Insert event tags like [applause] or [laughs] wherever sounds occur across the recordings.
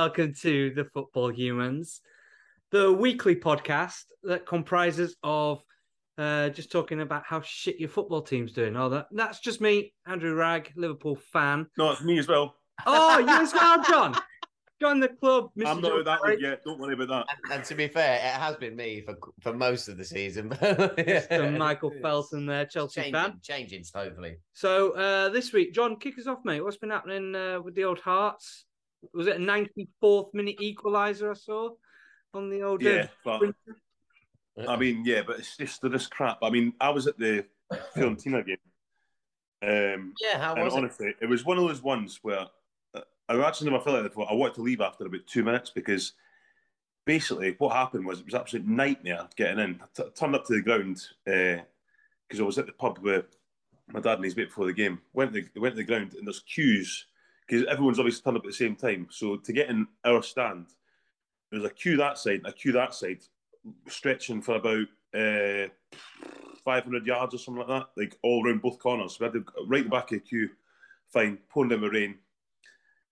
Hello and welcome to the Football Humans, the weekly podcast that comprises of uh, just talking about how shit your football team's doing. All that that's just me, Andrew Wragg, Liverpool fan. No, it's me as well. Oh, you as well, [laughs] John. Join the club, Mr. I'm not with that Barry. one yet. Don't worry about that. And, and to be fair, it has been me for for most of the season. [laughs] Mr. Michael It's Felton there, Chelsea changing, fan. changing hopefully. So uh, this week, John, kick us off, mate. What's been happening uh, with the old Hearts? Was it a 94th minute equaliser I saw on the old? uh, Yeah, but I mean, yeah, but it's just they're crap. I mean, I was at the Fiorentina game, um, yeah, how and was it? honestly, it? was one of those ones where uh, I actually never felt like that. I wanted to leave after about two minutes because basically what happened was it was an absolute nightmare getting in. I t- turned up to the ground because I was at the pub with my dad and his mate before the game. Went to the, went to the ground and there's queues because everyone's obviously turned up at the same time. So to get in our stand, there was a queue that side, and a queue that side, stretching for about uh, 500 yards or something like that, like all around both corners. We had to right the back of the queue, fine, pouring down the rain.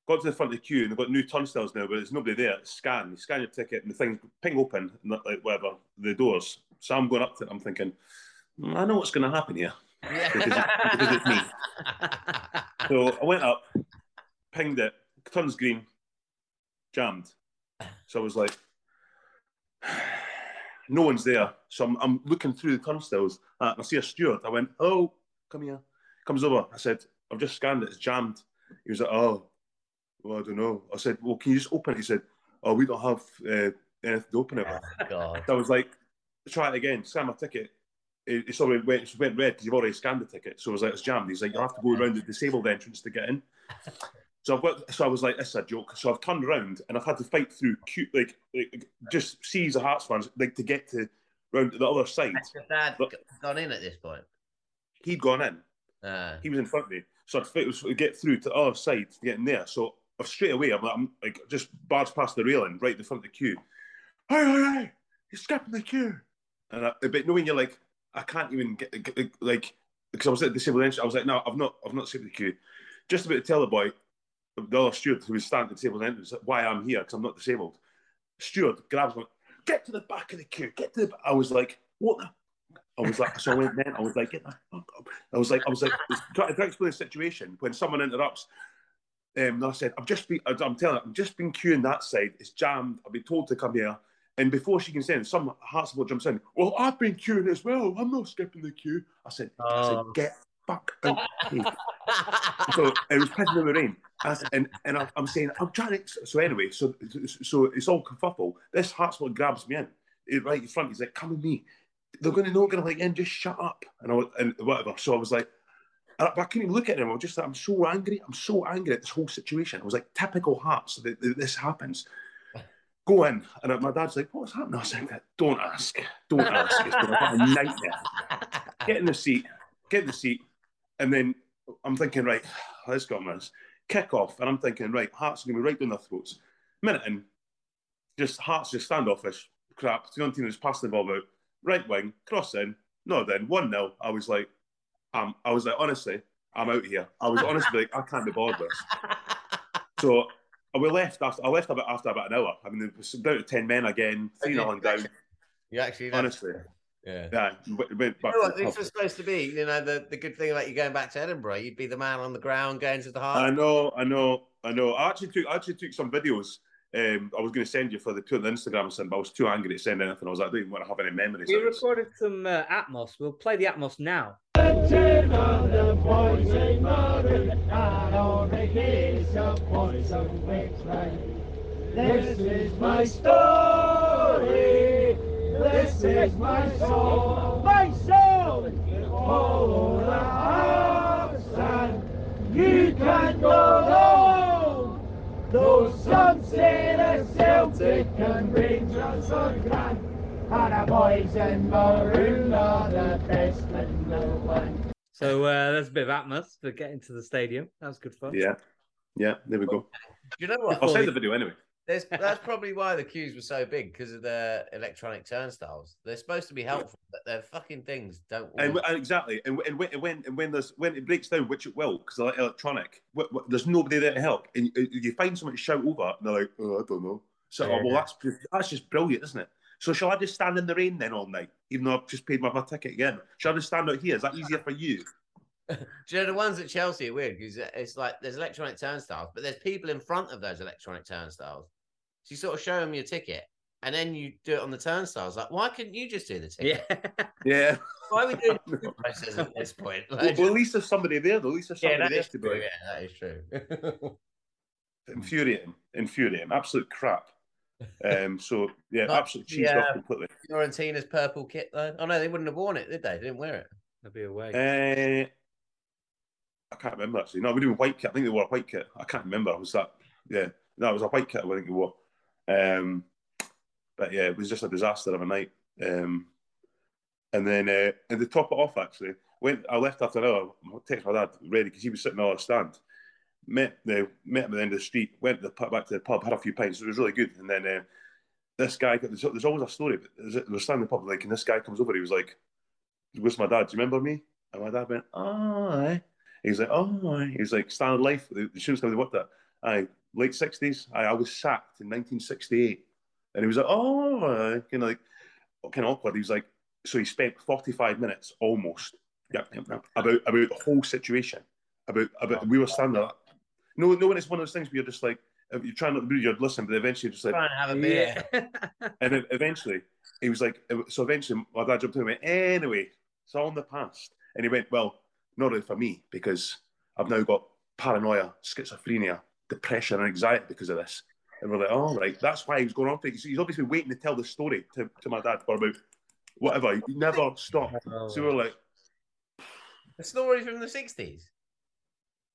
Got to the front of the queue and they've got new turnstiles now, but there's nobody there. Scan, you scan your ticket and the thing's ping open, and that, like whatever, the doors. So I'm going up to it, I'm thinking, "Mm, I know what's going to happen here. Because it's- because it's me. [laughs] So I went up, pinged it, turns green, jammed. So I was like, [sighs] no one's there. So I'm, I'm looking through the turnstiles uh, and I see a steward. I went, oh, come here. Comes over. I said, I've just scanned it. It's jammed. He was like, oh, well, I don't know. I said, well, can you just open it? He said, oh, we don't have uh, anything to open it with. Oh. So I was like, try it again, scan my ticket. It, it's already went, went red because you've already scanned the ticket. So I was like, it's jammed. He's like, you'll have to go [laughs] around the disabled entrance to get in. So I've got, so I was like, this is a joke. So I've turned around and I've had to fight through cute, like, like just seas of Hearts fans, like to get to round to the other side. Has your dad But- gone in at this point? He'd gone in. Uh, He was in front of me. So I'd fight, to get through to the other side to get in there. So straight away, I'm, I'm like, just barged past the railing right in the front of the queue. Hey, hey, hey, you're skipping the queue. And I, but knowing you're like, I can't even get, get like, because I was at the disabled entrance, I was like, no, I've not, I've not skipped the queue. Just about to tell the boy, the other steward who was standing at the disabled entrance, why I'm here because I'm not disabled. Steward grabs me, get to the back of the queue, get to the. I was like, what the? I was like, so I went then. I was like, get the fuck up. I was like, I was like, trying to explain the situation when someone interrupts. Um, then I said, I've just been, I'm telling her, I've just been queuing that side. It's jammed. I've been told to come here. And before she can say anything, some heart support jumps in. Well, I've been queuing as well. I'm not skipping the queue. I said, I said, Oh. get fuck out. so it was pissing in the rain. And and I- I'm saying, I'm trying to. So anyway, so so it's all kerfuffle. This Hartsville grabs me in, eh, right in front. He's like, come with me. They're going to know, going to like, and just shut up. And I was, and whatever. So I was like, I, I couldn't even look at him. I was just like, I'm so angry. I'm so angry at this whole situation. I was like, typical Hearts that, that this happens. Go in. And my dad's like, what's happening? I was like, don't ask. Don't ask. It's been a nightmare get in the seat, get in the seat, and then I'm thinking, right, let's go this. Kick off, and I'm thinking, right, Hearts are going to be right down their throats. Minute in, just Hearts just standoffish, crap. Team was passing the ball out, right wing, cross in, no then, 1 0. I was like, um, I was like, honestly, I'm out here. I was honestly like, I can't be bothered with this. [laughs] So we left after, I left about after about an hour. I mean, it was down to 10 men again, 3 0 down. you actually Honestly, yeah. yeah, went went back You know to what, the this was supposed to be, you know, the, the good thing about you going back to Edinburgh, you'd be the man on the ground going to the heart. I know, I know, I know. I actually took, I actually took some videos. Um, I was going to send you for the two on the Instagram or something, but I was too angry to send anything. I was like, I don't even want to have any memories. We of this. recorded some uh, Atmos. We'll play the Atmos now. This is my story. This is my soul. My soul. Follow the hearts and you can go home. Though some say the Celtic and Rangers are grand, and the boys in Maroon are the best in the land. So uh, there's a bit of Atmos for getting to the stadium. That was good fun. Yeah, yeah. There we go. You know what? I'll send the video anyway. There's, [laughs] that's probably why the queues were so big because of the electronic turnstiles. They're supposed to be helpful, but they're fucking things don't. And, work. and exactly, and, and when, and when and when there's when it breaks down, which it will, because like electronic, wh- wh- there's nobody there to help, and you, you find someone to shout over, and they're like, "Oh, I don't know." So, oh, well, that's just, that's just brilliant, isn't it? So, shall I just stand in the rain then all night, even though I've just paid my, my ticket again? Shall I just stand out here? Is that easier for you? [laughs] Do you know the ones at Chelsea are weird because it's like there's electronic turnstiles, but there's people in front of those electronic turnstiles. So you sort of show them your ticket, and then you do it on the turnstiles. Like, why couldn't you just do the ticket? Yeah. Yeah. [laughs] Why are we doing [laughs] the process at this point? well, Like, well, at least there's somebody there, though. At least there's somebody that there is to be true. like, Yeah, that is true. [laughs] infuriating, infuriating, absolute crap. Um, so yeah, But, absolutely cheesed yeah. off completely. Fiorentina's purple kit, though. Oh no, they wouldn't have worn it, did they? They didn't wear it. That'd be a way. Uh, I can't remember actually. No, we did a white kit. I think they wore a white kit. I can't remember. Was that? Yeah, no, it was a white kit. I think they wore. Um, but yeah, it was just a disaster of a night. Um, and then uh, and to top it off, actually, went. I left after an hour. Text my dad ready because he was sitting on our stand. Met the met him at the end of the street. Went to the back to the pub. Had a few pints. It was really good. And then uh, this guy. There's, there's always a story. But we're standing in the pub like, and this guy comes over. He was like, "Where's my dad? Do you remember me?" And my dad went, "Oh." aye." He's like, "Oh." aye." He's like, "Standard Life." The insurance company worked at. Aye, late sixties. I I was sacked in 1968, and he was like, "Oh," aye," kind of like, kind of awkward. He was like, so he spent 45 minutes almost yep, yep, yep, about about the whole situation. About about we were standing there. No, no, when it's one of those things where you're just like if you're trying not to be, you're listening, but eventually you're just like, Trying to have a beer. Yeah. [laughs] and then eventually he was like, so eventually my dad jumped in and went, anyway, it's all in the past. And he went, well, not really for me because I've now got paranoia, schizophrenia, depression, and anxiety because of this. And we're like, oh, right, that's why he was going on for it. He's- He's obviously waiting to tell the story to, to my dad for about whatever. He never stopped. Oh, So we were like, The story from the 60s.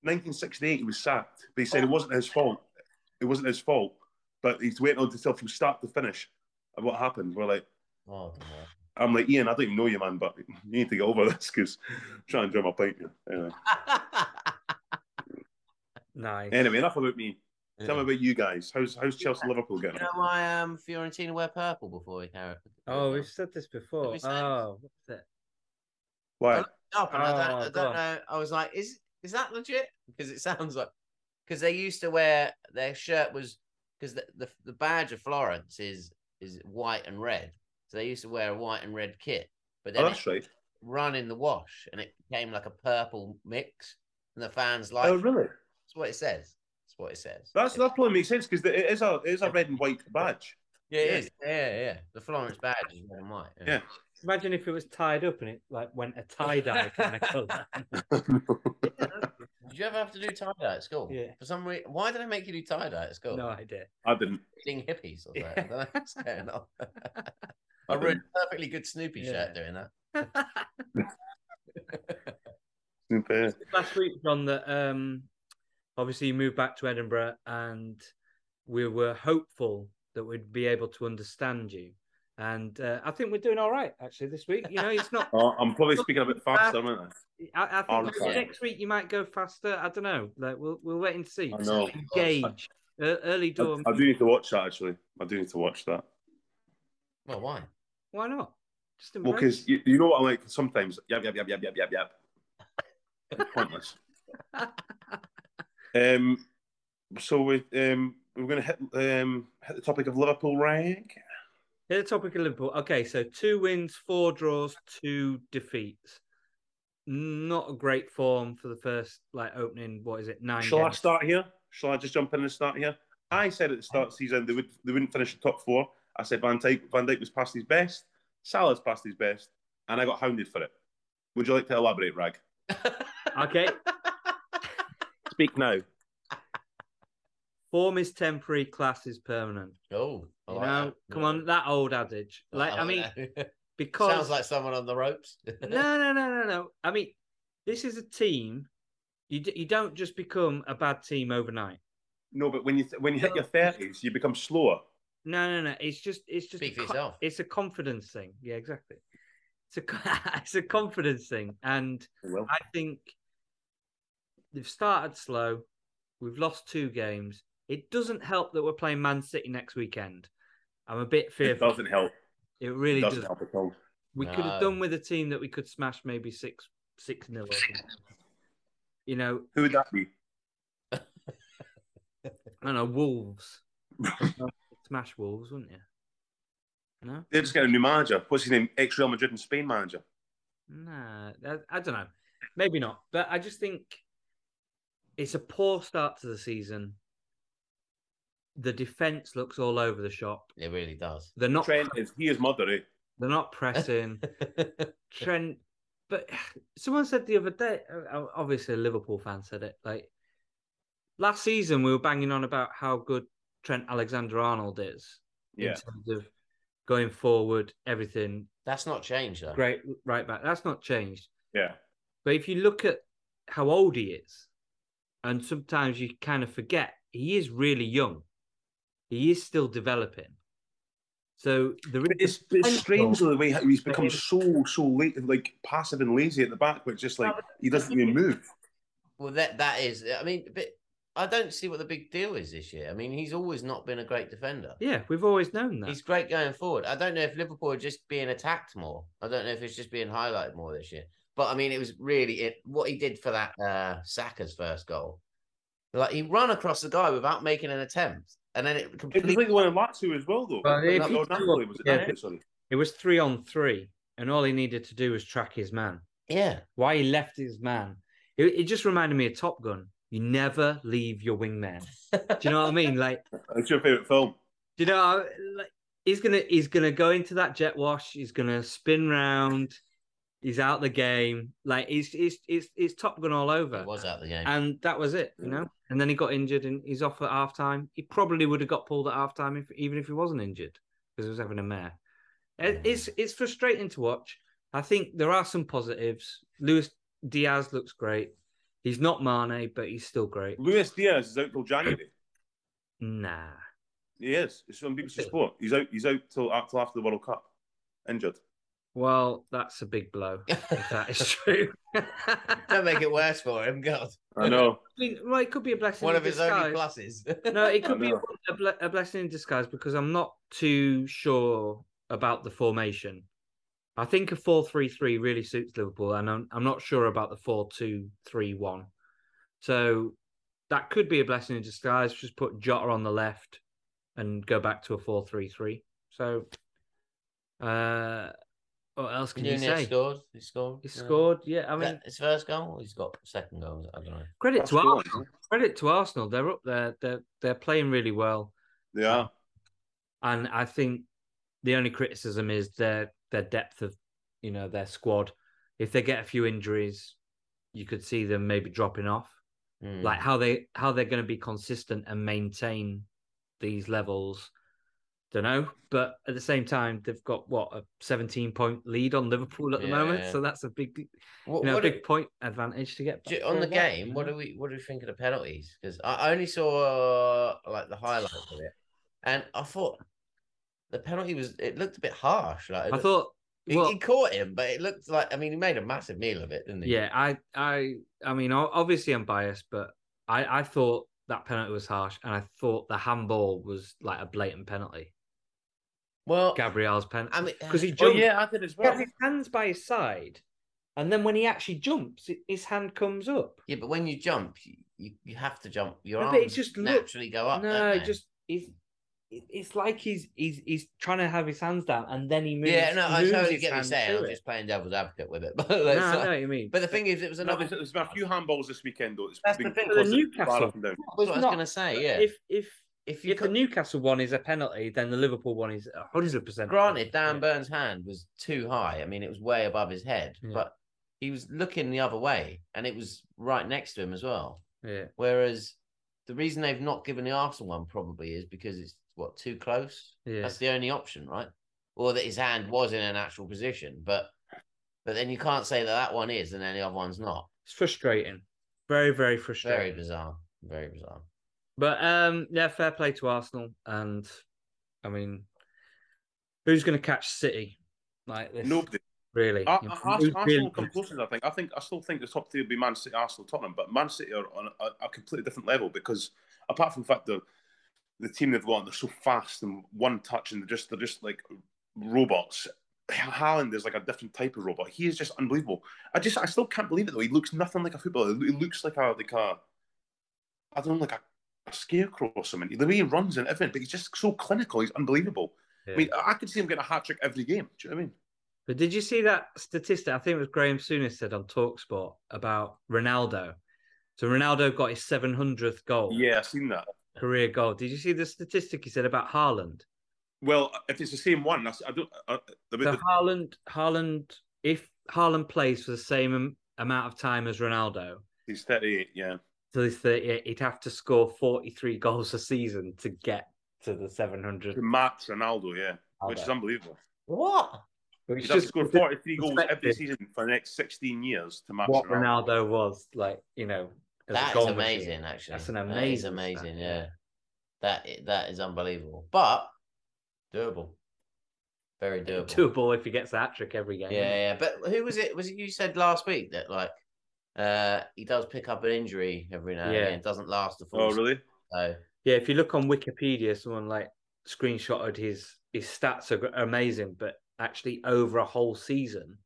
1968, he was sacked. But he said it oh. wasn't his fault. It wasn't his fault. But he's waiting on to tell from start to finish of what happened. We're like, Oh. I'm like, Ian, I don't even know you, man, but you need to get over this because I'm trying to enjoy my pint here. Anyway, [laughs] nice. anyway enough about me. Tell me about you guys. How's how's Chelsea and Liverpool You getting? know why um, Fiorentina wear purple before we carry Oh, we've said this before. said- Oh, what's it? Why? up and I don't, Oh, I don't know. I was like, is is that legit? Because it sounds like because they used to wear their shirt was because the, the the badge of Florence is is white and red, so they used to wear a white and red kit. But then Oh, it that's right. run in the wash and it became like a purple mix, and the fans like Oh, really? That's what it says. That's what it says. That's that probably makes sense because it is a it is a red and white badge. yeah, it yeah. is. Yeah, yeah. The Florence badge is red and white. Yeah. Imagine if it was tied up and it like went a tie dye kind of color. [laughs] [laughs] Did you ever have to do tie dye at school? Yeah. For some reason, why did they make you do tie dye at school? no idea. I didn't. Being hippies or something. Yeah. I don't know what's going on. [laughs] I I ruined a perfectly good Snoopy Yeah. shirt doing that. Super. Last week, John, that um, obviously you moved back to Edinburgh, and we were hopeful that we'd be able to understand you. And uh, I think we're doing all right actually this week. You know, it's not. [laughs] Oh, I'm probably speaking a bit faster, aren't I? I, I think the maybe next week you might go faster. I don't know. Like we'll we'll wait and see. I know. Engage. Uh, early door. I, I do need to watch that actually. I do need to watch that. Well, why? Why not? Just Well, because you, you know what I like sometimes. Yap yap yap yap yap yap yap. Pointless. [laughs] Um. So we um we're going to hit um hit the topic of Liverpool rank. Here, the topic of Liverpool. Okay, so two wins, four draws, two defeats. Not a great form for the first like opening. What is it? Nine. Shall I start here? Shall I just jump in and start here? I said at the start of the season they would they wouldn't finish the top four. I said Van Dijk Van Dijk was past his best, Salah's past his best, and I got hounded for it. Would you like to elaborate, Wragg? Okay, [laughs] Speak now. form is temporary, class is permanent. Oh, I You like know, that. come Yeah. on, that old adage. Like, I, mean, [laughs] because sounds like someone on the ropes. [laughs] no, no, no, no, no. I mean, this is a team. You d- you don't just become a bad team overnight. No, but when you th- when you hit your thirties, you become slower. No, no, no. It's just it's just Speak a for co- yourself. It's a confidence thing. Yeah, exactly. It's a [laughs] it's a confidence thing, and I think they've started slow. We've lost two games. It doesn't help that we're playing Man City next weekend. I'm a bit fear. It doesn't help. It It really doesn't does. help at all. We could have done with a team that we could smash maybe six six nil. You know, Who would that be? I don't know, Wolves. [laughs] smash Wolves, wouldn't you? No, They're just getting a new manager. What's his name? Ex Real Madrid and Spain manager. nah, I, I don't know. Maybe not, but I just think it's a poor start to the season. The defense looks all over the shop. It really does. They're not. Trent is he is mother, eh? [laughs] They're not pressing. [laughs] Trent, but someone said the other day, uh, obviously a Liverpool fan said it, like last season we were banging on about how good Trent Alexander Arnold is Yeah. in terms of going forward, everything That's not changed though. great right back. That's not changed. Yeah. But if you look at how old he is, and sometimes you kind of forget he is really young. He is still developing. So there But is it's, it's strange potential. the way he's become so so late, like passive and lazy at the back, but just like he doesn't even move. Well, that that is. I mean, but I don't see what the big deal is this year. I mean, he's always not been a great defender. Yeah, we've always known that. He's great going forward. I don't know if Liverpool are just being attacked more. I don't know if it's just being highlighted more this year. But I mean, it was really it what he did for that uh Saka's first goal. Like he ran across the guy without making an attempt, and then it It was completely. like the one in Lazio as well, though. Well, if Not- or Napoli, was it yeah. Napoli? Sorry. It was three on three, and all he needed to do was track his man. yeah, Why he left his man? It, it just reminded me of Top Gun. You never leave your wingman. [laughs] Do you know what I mean? Like, It's your favorite film. do you know? how- Like, he's gonna he's gonna go into that jet wash. He's gonna spin round. He's out the game. Like, he's it's it's, it's Top Gun all over. it was out the game. And that was it, you know. And then he got injured, and he's off at half time. He probably would have got pulled at half time if even if he wasn't injured because he was having a mare. It- It's it's frustrating to watch. I think there are some positives. Luis Diaz looks great. He's not Mane, but he's still great. Luis Diaz is out till January. Nah, He is. It's on BBC Sport. He's out. He's out till, till after the World Cup, injured. Well, that's a big blow if that is [laughs] true. Don't make it [laughs] worse for him, God. I know. I mean, well, it could be a blessing. One in of his disguise. only pluses. No, it could be a, ble- a blessing in disguise because I'm not too sure about the formation. I think a 4 3 3 really suits Liverpool, and I'm, I'm not sure about the 4 2 3 1. So that could be a blessing in disguise. Just put Jota on the left and go back to a 4 3 3. So, uh, what else can you Nunez say? scored. He scored. He yeah. scored, yeah. I mean, that his first goal. He's got second goal. I don't know. credit That's to cool, Arsenal. Credit to Arsenal. They're up there. They're they're playing really well. Yeah. and I think the only criticism is their their depth of you know their squad. If they get a few injuries, you could see them maybe dropping off. Mm. Like how they how they're going to be consistent and maintain these levels. Don't know, but at the same time, they've got what a 17 point lead on Liverpool at the Yeah, moment, so that's a big, What, you know, a big do- point advantage to get on the that, game, what do we what do we think of the penalties? Because I only saw uh, like the highlights of it, and I thought the penalty was it looked a bit harsh. Like I looked- thought, he, well, he caught him, but it looked like I mean he made a massive meal of it, didn't he? Yeah, I, I, I mean, obviously I'm biased, but I, I thought that penalty was harsh, and I thought the handball was like a blatant penalty. Well, Gabriel's pen I mean, because he uh, Oh jumped, yeah, I did as he well. his hands by his side, and then when he actually jumps, his hand comes up. yeah, but when you jump, you, you, you have to jump. Your No, but it arms just looked- naturally go up. no, it just he's. It's like he's he's he's trying to have his hands down, and then he moves. yeah, no, I totally get what you're saying. I'm it. just playing devil's advocate with it, [laughs] but No, that's I know what you mean. but the thing is, it was No, another. there's, there's been a few handballs this weekend though. It's That's been the thing. The Newcastle. far up and down. That's what I was not- going to say. Yeah, if if if you if the Newcastle one is a penalty, then the Liverpool one is hundred percent. granted, Dan Burn's hand was too high. I mean, it was way above his head, Yeah. but he was looking the other way, and it was right next to him as well. Yeah, Whereas the reason they've not given the Arsenal one probably is because it's what too close. yeah. That's the only option, right? Or that his hand was in an actual position, but but then you can't say that that one is and then the other one's not. It's frustrating. Very, very frustrating. Very bizarre. Very bizarre. But um, yeah, fair play to Arsenal. And I mean, who's going to catch City like this? Nobody. Really? Ar- know, Ar- Arsenal really will come closest, I think. I think I still think the top three would be Man City, Arsenal, Tottenham, but Man City are on a, a completely different level because apart from the fact that the team they've got, they're so fast and one touch, and they're just they're just like robots. Haaland is like a different type of robot. He is just unbelievable. I just I still can't believe it though. He looks nothing like a footballer. He looks like a like a I don't know like a scarecrow or something. The way he runs and everything, but he's just so clinical. He's unbelievable. Yeah. I mean, I could see him getting a hat trick every game. Do you know what I mean? But did you see that statistic? I think it was Graham Souness said on Talksport about Ronaldo. So Ronaldo got his 700th goal, Yeah, I've seen that. career goal. Did you see the statistic he said about Haaland? Well, if it's the same one, I don't. Uh, the, So the, Haaland, Haaland, if Haaland plays for the same amount of time as Ronaldo, he's 38. Yeah. Till he's 38, he'd have to score 43 goals a season to get to the 700. To Ronaldo, yeah, which is unbelievable. What? Which He's is has to just score 43 goals every season for the next 16 years to match what Ronaldo. Ronaldo was like, you know, as a That goal is machine. amazing, actually. That's an That is amazing amazing, stat, yeah. yeah. That that is unbelievable, but doable. Very doable. Doable if he gets a hat trick every game. Yeah, yeah. But who was it? Was it you said last week that like uh he does pick up an injury every now and Yeah. again? It doesn't last the full. Oh, really? So Yeah, if you look on Wikipedia, someone like screenshotted his his stats are amazing, but actually over a whole season,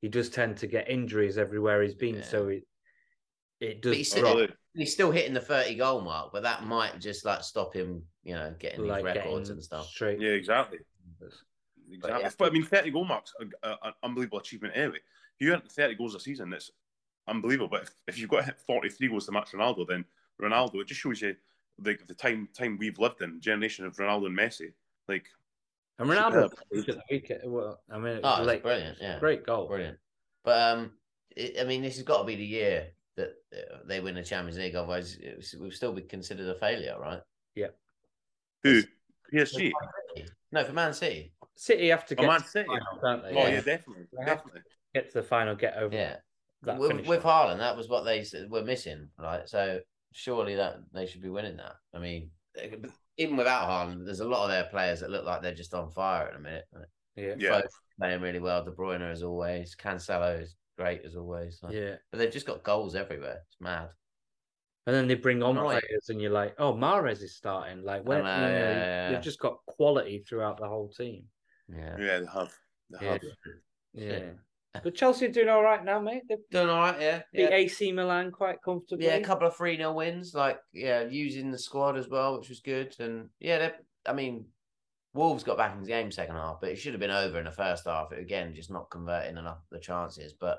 he does tend to get injuries everywhere he's been. Yeah. So it it does he's still- drop, he's still hitting the thirty goal mark, but that might just like stop him, you know, getting like these records getting and stuff. straight. Yeah, exactly. Exactly. yeah. But, I mean, 30 goal marks, a- a- an unbelievable achievement anyway. If you hit 30 goals a season, that's unbelievable. But if, if you've got hit 43 goals to match Ronaldo, then Ronaldo, it just shows you the, the time time we've lived in, generation of Ronaldo and Messi. Like, And Ronaldo Superb. played at the weekend. Well, I mean, it Oh, was it's brilliant, yeah. great goal. Brilliant. But um, it, I mean, this has got to be the year that uh, they win the Champions League. Otherwise, we'll still be considered a failure, right? Yeah. Who? PSG? No, for Man City. City have to Oh, get Man to the City. final, don't they? Oh, Yeah. yeah, definitely. They have Definitely. get to the final, get over. Yeah. That with, finish with line. Haaland, that was what they were missing, right? So surely that they should be winning that. I mean, even without Haaland, there's a lot of their players that look like they're just on fire at the minute. Like, yeah, Yeah. Foden playing really well. De Bruyne as always. Cancelo is great as always. Like, yeah. But they've just got goals everywhere. It's mad. And then they bring on Annoying. players, and you're like, "Oh, Mahrez is starting." Like, when know, you know, yeah, yeah, yeah. they've just got quality throughout the whole team. Yeah. Yeah, they have. They Yeah, have. yeah. But Chelsea are doing all right now, mate. They Doing all right, yeah. beat Yeah. AC Milan quite comfortably. Yeah, a couple of 3 0 wins, like, yeah, using the squad as well, which was good. And yeah, they, I mean, Wolves got back in the game second half, but it should have been over in the first half. Again, just not converting enough the chances. But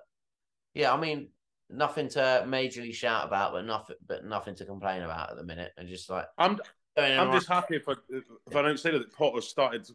yeah, I mean, nothing to majorly shout about, but nothing, but nothing to complain about at the minute. And just like, I'm I'm right- just happy if, I, if an outsider that Potter started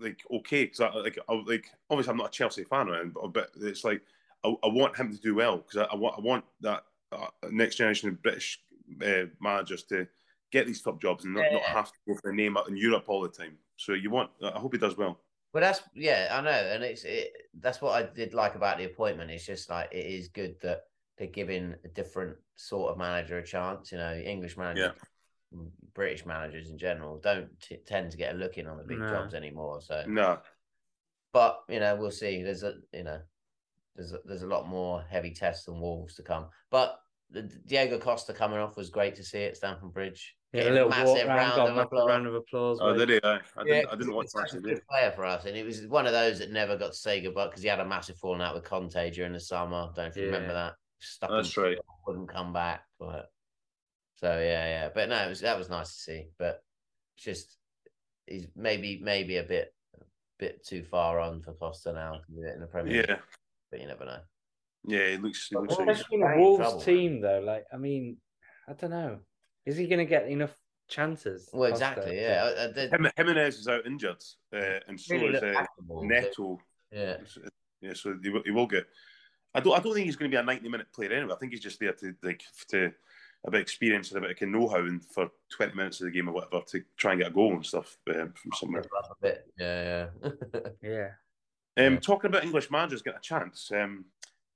like okay because I like I, like obviously I'm not a Chelsea fan or anything, but, but it's like I, I want him to do well because I, I want I want that uh, next generation of British uh, managers to get these top jobs and not, not Yeah. have to go for the name out in Europe all the time. So you want I hope he does well. But that's yeah, I know, and it's it, that's what I did like about the appointment. It's just like it is good that they're giving a different sort of manager a chance. You know, English manager mm, British managers in general don't t- tend to get a look in on the big No. jobs anymore. So, No, but you know, we'll see. There's a you know, there's a, there's a lot more heavy tests and Wolves to come. But the Diego Costa coming off was great to see at Stamford Bridge. Yeah, a little massive round, round of applause. round of applause. oh, did he? I, I didn't. I didn't watch he's much such of it. good player for us, and it was one of those that never got to say goodbye because he had a massive falling out with Conte during the summer. Don't know if you remember that. Stuck That's in- right. Wouldn't come back, but so yeah, yeah. But no, it was that was nice to see. But just he's maybe maybe a bit a bit too far on for Costa now to do it in the Premier League. Yeah, But you never know. yeah. It looks. It looks what like was- Especially in a Very Wolves trouble, man. team, though. Like, I mean, I don't know. Is he going to get enough chances? Well, Costa, exactly. Yeah, Uh, uh, they Jim- Jimenez is out injured, uh, and so really is look uh, Neto. Yeah, Yeah, so he will, he will get. I don't. I don't think he's going to be a ninety-minute player anyway. I think he's just there to like to a bit of experience and a bit of know-how and for twenty minutes of the game or whatever to try and get a goal and stuff um, from somewhere. a bit. Yeah, yeah. [laughs] Yeah. Um, Yeah. Talking about English managers getting a chance. Um,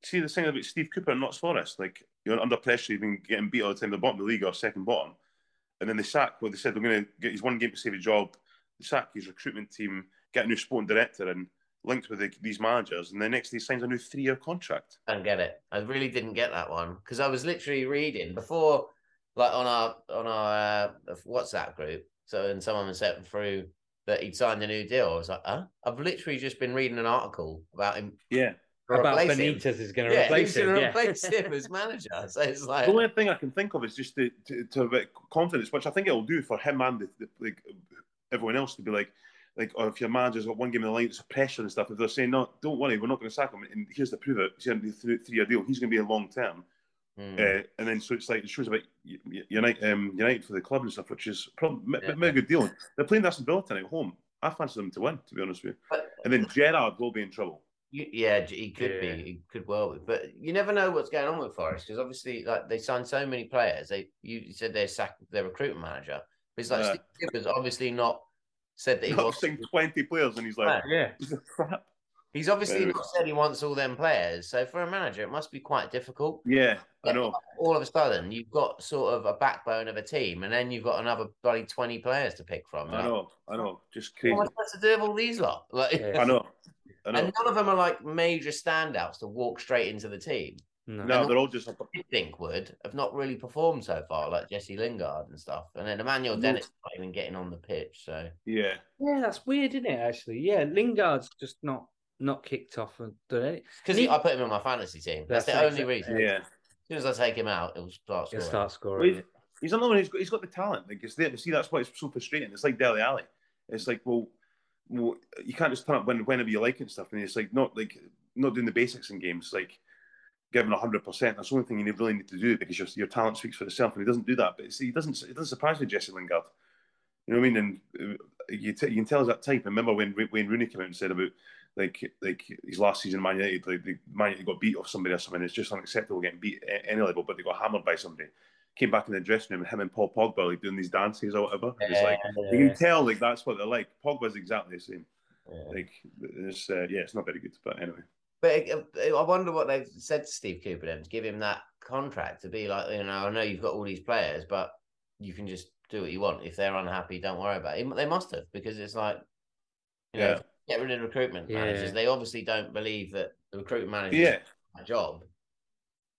see the thing about Steve Cooper and Notts Forest, like you're under pressure, you've been getting beat all the time, the bottom of the league or second bottom, and then they sack. Well, they said they're going to get his one game to save his job. They sack his recruitment team, get a new sporting director, and linked with the, these managers, and the next day he signs a new three-year contract. I don't get it. I really didn't get that one because I was literally reading before, like on our on our uh, WhatsApp group. So and someone sent through that he'd signed a new deal. I was like, huh? I've literally just been reading an article about him Yeah. About replacing him. Benitez is going to Yeah, replace he's him. going to Yeah. replace him [laughs] as manager. So it's like, The only thing I can think of is just to, to, to have a bit of confidence, which I think it'll do for him and the, the, like everyone else to be like, like, or if your manager's got one game in the line, it's pressure and stuff. If they're saying, no, don't worry, we're not going to sack him, and here's the proof it, he's going to be a three year deal, he's going to be a long term. hmm. Uh, and then so it's like it shows about U- U- United, um, United for the club and stuff, which is probably Yeah. a good deal. They're playing Aston Villa tonight at home. I fancy them to win, to be honest with you. But- And then Gerrard will be in trouble. You, yeah, he could Yeah. be. He could well be. But you never know what's going on with Forest because obviously, like they signed so many players. They you you said they sacked their recruitment manager. But it's like Yeah. Steve Cooper's obviously not said that he He's wants. saying 20 players, and he's like, Yeah. he's a crap. He's obviously not said he wants all them players. So for a manager, it must be quite difficult. Yeah, I know. All of a sudden, you've got sort of a backbone of a team, and then you've got another bloody twenty players to pick from. I know. I know. Just What crazy. am I supposed to do with all these lot? Like, Yeah. I know. I [laughs] know. and none of them are like major standouts to walk straight into the team. No. No, they're all just. you think would have not really performed so far, like Jesse Lingard and stuff. And then Emmanuel Dennis not even getting on the pitch. So Yeah. Yeah, that's weird, isn't it? Actually, yeah, Lingard's just not not kicked off and done it. because He- I put him in my fantasy team. That's, That's the exactly- only reason. Yeah. As soon as I take him out, it'll start He'll scoring. start Well, scoring. he's, he's another one who's got, he's got the talent. Like it's there. See, that's why it's so frustrating. It's like Dele Alli. It's like, well, well, you can't just turn up when, whenever you like and stuff. And it's like not like not doing the basics in games. Like hundred percent. That's the only thing you really need to do because your, your talent speaks for itself. And he doesn't do that. But see, he doesn't. It doesn't surprise me, Jesse Lingard. You know what I mean? And uh, you, t- you can tell he's that type. Remember when Wayne Rooney came out and said about like like his last season, Man United, like the Man United got beat off somebody or something. It's just unacceptable getting beat at any level, but they got hammered by somebody. Came back in the dressing room, and him and Paul Pogba like doing these dances or whatever. It's like you can tell like that's what they're like. Pogba's exactly the same. Yeah. Like it's uh, yeah, it's not very good, but anyway. But I wonder what they've said to Steve Cooper then to give him that contract to be like, you know, I know you've got all these players, but you can just do what you want. If they're unhappy, don't worry about it. They must have because it's like, you know, Yeah. get rid of recruitment managers. They obviously don't believe that the recruitment manager Yeah. a job.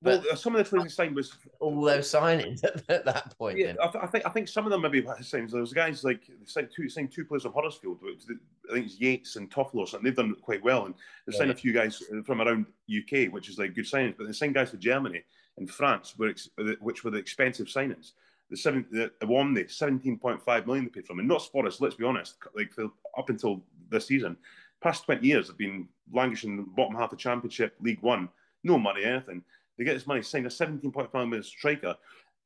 Well, some of the players he signed was All those signings at, at that point. Yeah. I, th- I think I think some of them maybe had signed. There was guys like they signed two signed two players from Huddersfield. the- I think it's Yates and Toffolo or something. They've done quite well, and they signed a few guys from around UK, which is like good signings. But they signed guys to Germany and France, were ex- which were the expensive signings. The seven, the Awoniyi, seventeen point five million they paid from, and not Sporus. Let's be honest, like up until this season, past twenty years have been languishing in the bottom half of the Championship, League One, no money, anything. They get this money, signed a seventeen point five million striker.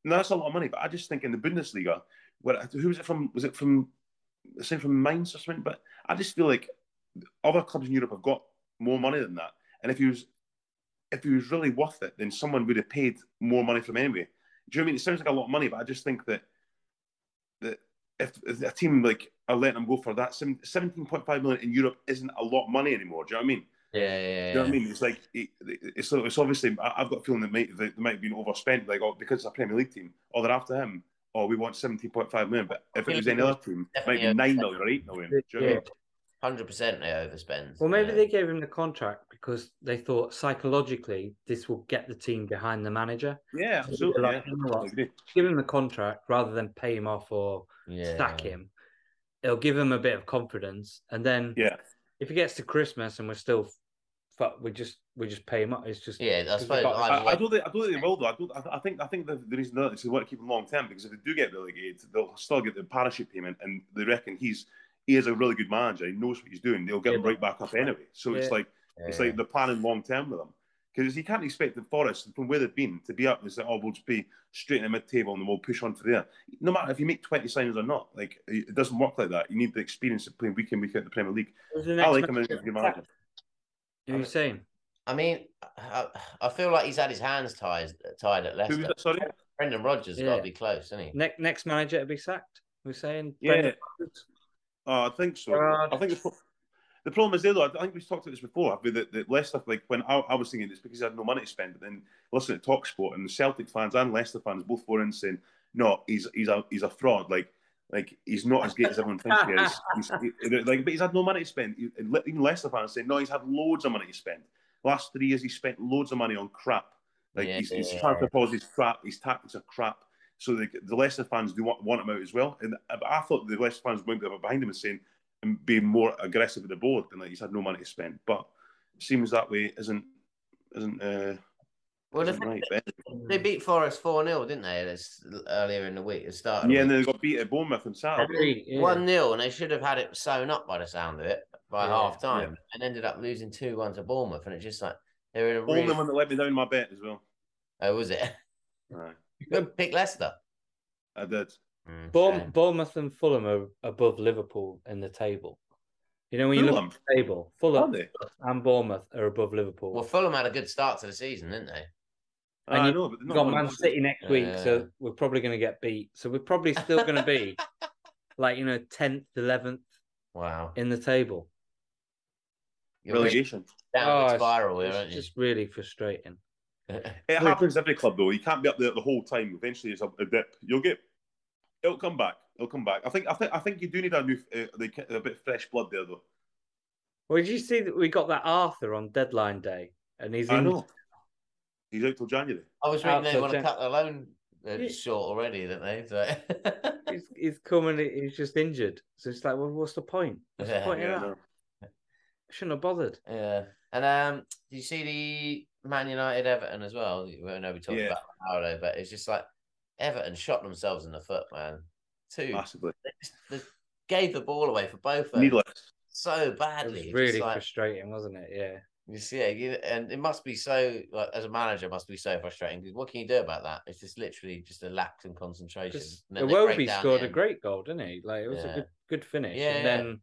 And that's a lot of money, but I just think in the Bundesliga, where who was it from? Was it from? the Same from Mainz or something? But I just feel like other clubs in Europe have got more money than that. And if he was, if he was really worth it, then someone would have paid more money from anyway. Do you know what I mean? It sounds like a lot of money, but I just think that that if, if a team like are letting him go for that, seventeen point five million in Europe isn't a lot of money anymore. Do you know what I mean? Yeah, yeah, yeah. You know what I mean? It's like it, it's it's obviously I- I've got a feeling that might that they might have been overspent, like oh, because it's a Premier League team, or they're after him, or we want seventeen point five million. But if it was any other team, it might be nine million or eight million. Do you know what I mean? Hundred percent, they overspend. Well, maybe yeah. they gave him the contract because they thought psychologically this will get the team behind the manager. Yeah, absolutely. Like, Yeah. you know what? Give him the contract rather than pay him off or yeah. sack him. It'll give him a bit of confidence, and then Yeah, if it gets to Christmas and we're still, fuck, we just we just pay him up. It's just Yeah, I Because suppose. got- I, I, I don't think I don't think they will though. I, don't, I, I think I think the, the reason that is they want to keep him long term because if they do get relegated, they'll still get the parachute payment, and they reckon he's he is a really good manager. He knows what he's doing. They'll get him right back up anyway. So it's Yeah. like it's like they're planning long term with him because you can't expect the Forest from where they've been to be up and say, "Oh, we'll just be straight in the mid table and then we'll push on to there." No matter if you make twenty signings or not, like it doesn't work like that. You need the experience of playing week in week out in the Premier League. The I next like him as a manager. Who are you saying? I mean, I, I feel like he's had his hands tied tied at Who Leicester. was that? Sorry. Brendan Rodgers got to be close, isn't he? Next next manager to be sacked. We're saying Yeah. Brendan Rodgers? Oh, I think so. God. I think the, pro- the problem is there, though. I think we've talked about this before. But that, that Leicester, like when I, I was thinking, it's because he had no money to spend. But then listen to Talksport and the Celtic fans and Leicester fans both were in saying, "No, he's he's a he's a fraud. Like like he's not as great as everyone thinks he is. [laughs] He's, he- like, but he's had no money to spend. And Even Leicester fans saying, "No, he's had loads of money to spend. Last three years, he spent loads of money on crap. Like his, his Yeah. policies crap. His tactics are crap." So the, the Leicester fans do want, want him out as well. And I thought the Leicester fans went behind him and saying and being more aggressive at the board and like he's had no money to spend. But it seems that way isn't isn't uh, Well, isn't thing- right. Ben. they beat Forest 4 0, didn't they? This, earlier in the week. It started. Yeah, and then they got beat at Bournemouth on Saturday. Three, yeah. 1 0, and they should have had it sewn up by the sound of it by Yeah, half time and ended up losing 2 1 to Bournemouth. And it's just like, they were in a Only really. one that let me down my bet as well. Oh, was it? Aye, [laughs] Pick Leicester. I did. Mm, Bourne- Bournemouth and Fulham are above Liverpool in the table. You know when you look at the table, Fulham and Bournemouth are above Liverpool. Well, Fulham had a good start to the season, didn't they? And I you- know, but We've not got one- Man City next week, Yeah. so we're probably going to get beat. So we're probably still going to be [laughs] like you know tenth, eleventh Wow. in the table. You're really relegation. downward it's- spiral here, it's aren't you? just really frustrating. [laughs] It happens every club though. You can't be up there the whole time. Eventually, it's a, a dip. You'll get. It'll come back. It'll come back. I think. I think. I think you do need a new, uh, a bit of fresh blood there though. Well, did you see that we got that Arthur on deadline day, and he's I in, know. He's out till January. I was reading they Outside want to cut their loan uh, Yeah. short already, don't they? So... [laughs] he's, he's coming. He's just injured. So it's like, well, what's the point? What's the Yeah, point Yeah, in I that? know. Shouldn't have bothered. Yeah. And um, do you see the Man United Everton as well? I know we talked Yeah. about Ronaldo, but it's just like Everton shot themselves in the foot, man. Two. Massively. They, just, they gave the ball away for both of them Needless. so It was badly. Really like, frustrating, wasn't it? Yeah. you see, yeah, you, and it must be so. Like as a manager, it must be so frustrating because what can you do about that? It's just literally just a lack in concentration. Because And then they Iwobi scored the a great goal, didn't he? Like it was Yeah. a good, good finish. Yeah, and yeah. then,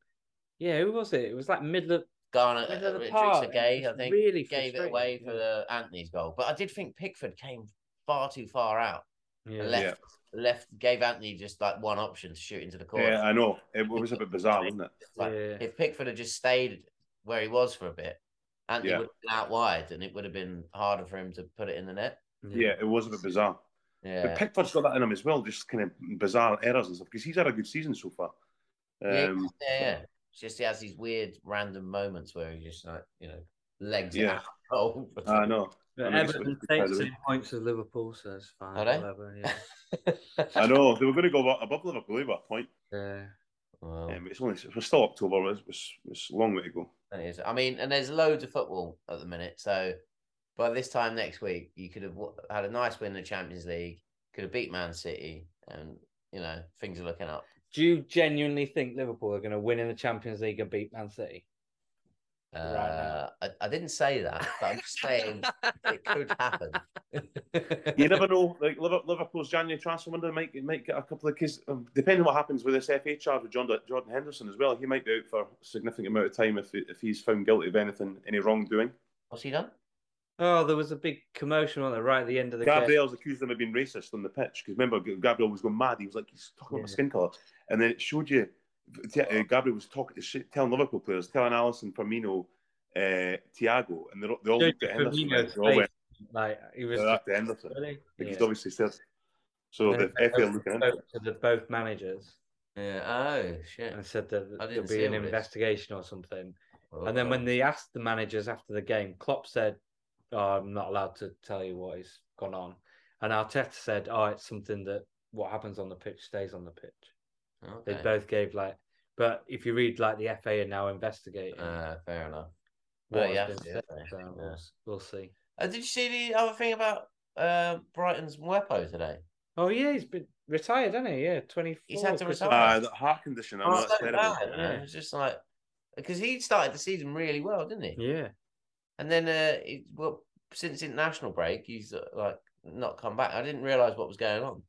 yeah, who was it? It was like middle of, Garner, middle of the Idrissa park. Gueye, I think, really gave it away for the Antony's goal. But I did think Pickford came far too far out. Yeah. and left left gave Antony just like one option to shoot into the corner. Yeah, I know. It was a bit bizarre, wasn't it? Like, Yeah. If Pickford had just stayed where he was for a bit, Antony Yeah. would have been out wide, and it would have been harder for him to put it in the net. Yeah, it was a bit bizarre. Yeah, But Pickford's got that in him as well, just kind of bizarre errors and stuff, because he's had a good season so far. yeah, Um, yeah, yeah. It's just he has these weird random moments where he just like you know legs Yeah. out. Oh, I know. But I Everton it's take incredible. points as Liverpool, so it's fine. Are they? Whatever, yeah. [laughs] I know. They were going to go above Liverpool at a point. yeah. Well, Um, it's only it's still October. It's, it's, it's a long way to go. that is. I mean, and there's loads of football at the minute. So by this time next week, you could have had a nice win in the Champions League. Could have beat Man City, and you know things are looking up. Do you genuinely think Liverpool are going to win in the Champions League and beat Man City? Right. Uh, I, I didn't say that, but I'm just saying it could happen. [laughs] You never [laughs] know. Like Liverpool's January transfer window might might get a couple of kids. Um, depending on what happens with this FA charge with John, Jordan Henderson as well, he might be out for a significant amount of time if if he's found guilty of anything, any wrongdoing. What's he done? Oh, there was a big commotion on the right at the end of the game. Gabriel's accused him of being racist on the pitch because remember Gabriel was going mad. He was like he's talking about Yeah. skin colour, and then it showed you. T- uh, Gabriel was talking, sh- telling Liverpool players, telling Alisson, Firmino, uh, Thiago, and they they all looked at Henderson. Firmino's Like, all went like he was "Oh, that's Henderson. really. Like, He's Yeah. obviously said. So And the then FA are looking into to the both managers Yeah. Oh shit. and said that I there'll be an this. investigation or something. Oh, And then when they asked the managers after the game, Klopp said, oh, "I'm not allowed to tell you what has gone on," and Arteta said, "Oh, it's something that what happens on the pitch stays on the pitch." They both gave like, but if you read like the FA are now investigating Uh, fair enough. what well, has yeah, been yeah, said, yeah. so we'll, we'll see. Uh, did you see the other thing about uh, Brighton's Mwepu today? Oh yeah, he's been retired, hasn't he? Yeah, twenty four. He's had to retire. Uh, the heart condition. I know Oh, that's so terrible. bad, you know, It's just like because he started the season really well, didn't he? Yeah, And then uh, he, well, since international break, he's uh, like not come back. I didn't realize what was going on.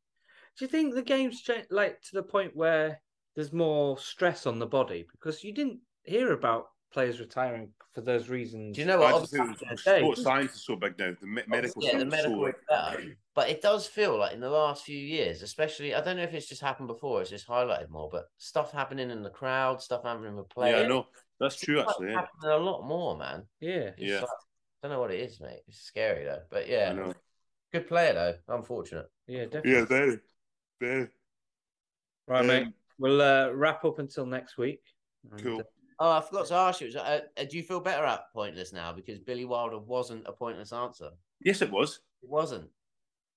Do you think the game's cha- like to the point where there's more stress on the body because you didn't hear about players retiring for those reasons? Do you know I what? just think Obviously, the day. sports science is so big now. The me- medical yeah, the medical so. But it does feel like in the last few years, especially, I don't know if it's just happened before, it's just highlighted more, but stuff happening in the crowd, stuff happening with players. Yeah, I know. That's true, actually. Yeah. happening a lot more, man. Yeah, It's Yeah. like- don't know what it is, mate. It's scary though. But I yeah, know. good player though. Unfortunate. yeah, definitely. Yeah, very, very. Right, mate. Um, We'll uh, wrap up until next week. And, Cool. uh, Oh, I forgot to ask you. Uh, uh, do you feel better at pointless now because Billy Wilder wasn't a pointless answer? Yes, it was. It wasn't.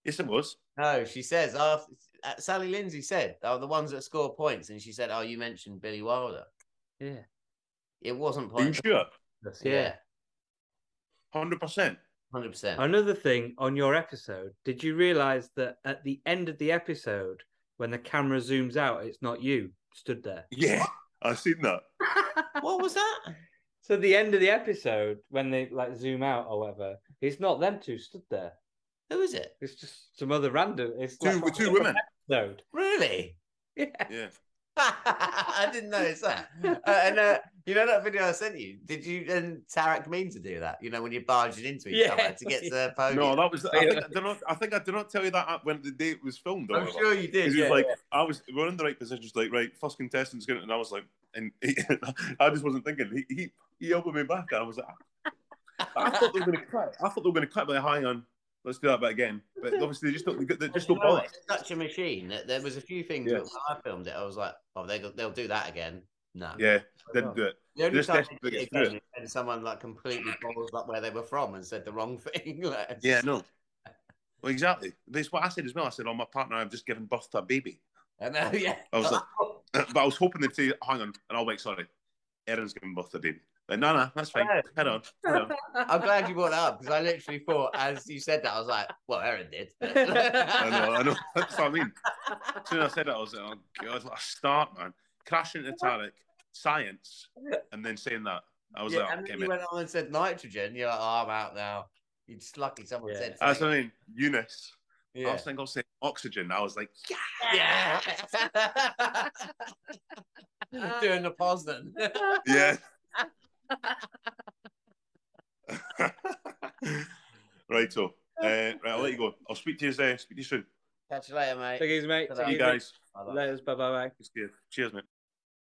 Yes, it was. No, she says after uh, Sally Lindsay said, "Oh, the ones that score points," and she said, "Oh, you mentioned Billy Wilder." Yeah. It wasn't Are you sure? Yeah, Hundred percent. Hundred percent. Another thing on your episode, did you realize that at the end of the episode, when the camera zooms out, it's not you stood there? [laughs] Yeah, I've seen that. [laughs] What was that? So the end of the episode, when they like zoom out or whatever, it's not them two stood there. Who is it? It's just some other random. It's Two, like two women. episode. Really? [laughs] Yeah. Yeah. [laughs] I didn't notice that. Uh, and uh, you know that video I sent you? Did you and Tarek mean to do that? You know when you're barging into each Yeah. other to get to the podium. No, that was. I think I did not. I think I did not tell you that when the day it was filmed. I'm sure you did. Because he was Yeah. like, I was, we're in the right positions. Like, right, first contestant's going, and I was like, and he, [laughs] I just wasn't thinking. He, he, he elbowed me back, and I was like, I thought they were going to cut. I thought they were going to cut. Like, hang on, let's do that bit again. But obviously, they just don't. They just You don't know, bother. it's such a machine that there was a few things Yeah. that when I filmed it, I was like, oh, they, they'll do that again. No. Yeah, didn't do it. The only time desperate they did it through again is when someone like completely balls up where they were from and said the wrong thing. [laughs] like, Yeah, no. Well, exactly. That's what I said as well. I said, "Oh, my partner, I've just given birth to a baby." I know, [laughs] yeah. I was like, [laughs] but I was hoping they'd say, "Hang on," and I'll like, "Sorry, Erin's giving birth to a baby." Like, no, no, that's fine. Yeah. Head on. Head on. [laughs] I'm glad you brought that up because I literally thought, as you said that, I was like, well, Erin did. [laughs] I know, I know. [laughs] That's what I mean. As soon as I said that, I was like, "Oh God, what a start, man!" Crashing into Tarek, science, and then saying that. I was Yeah, like, and "Okay, then you went on and said nitrogen. You're like, oh, I'm out now. You just lucky someone Yeah. said That's something. what I mean. Eunice. I Yeah. was thinking, I'll say oxygen. I was like, "Yeah." yeah. Doing the Poznan. Yeah. [laughs] right, so uh, right, I'll let you go. I'll speak to you. Uh, speak to you soon. Catch you later, mate. Take it easy, mate. See you guys. Bye-bye. Later. Bye bye bye. Cheers, mate.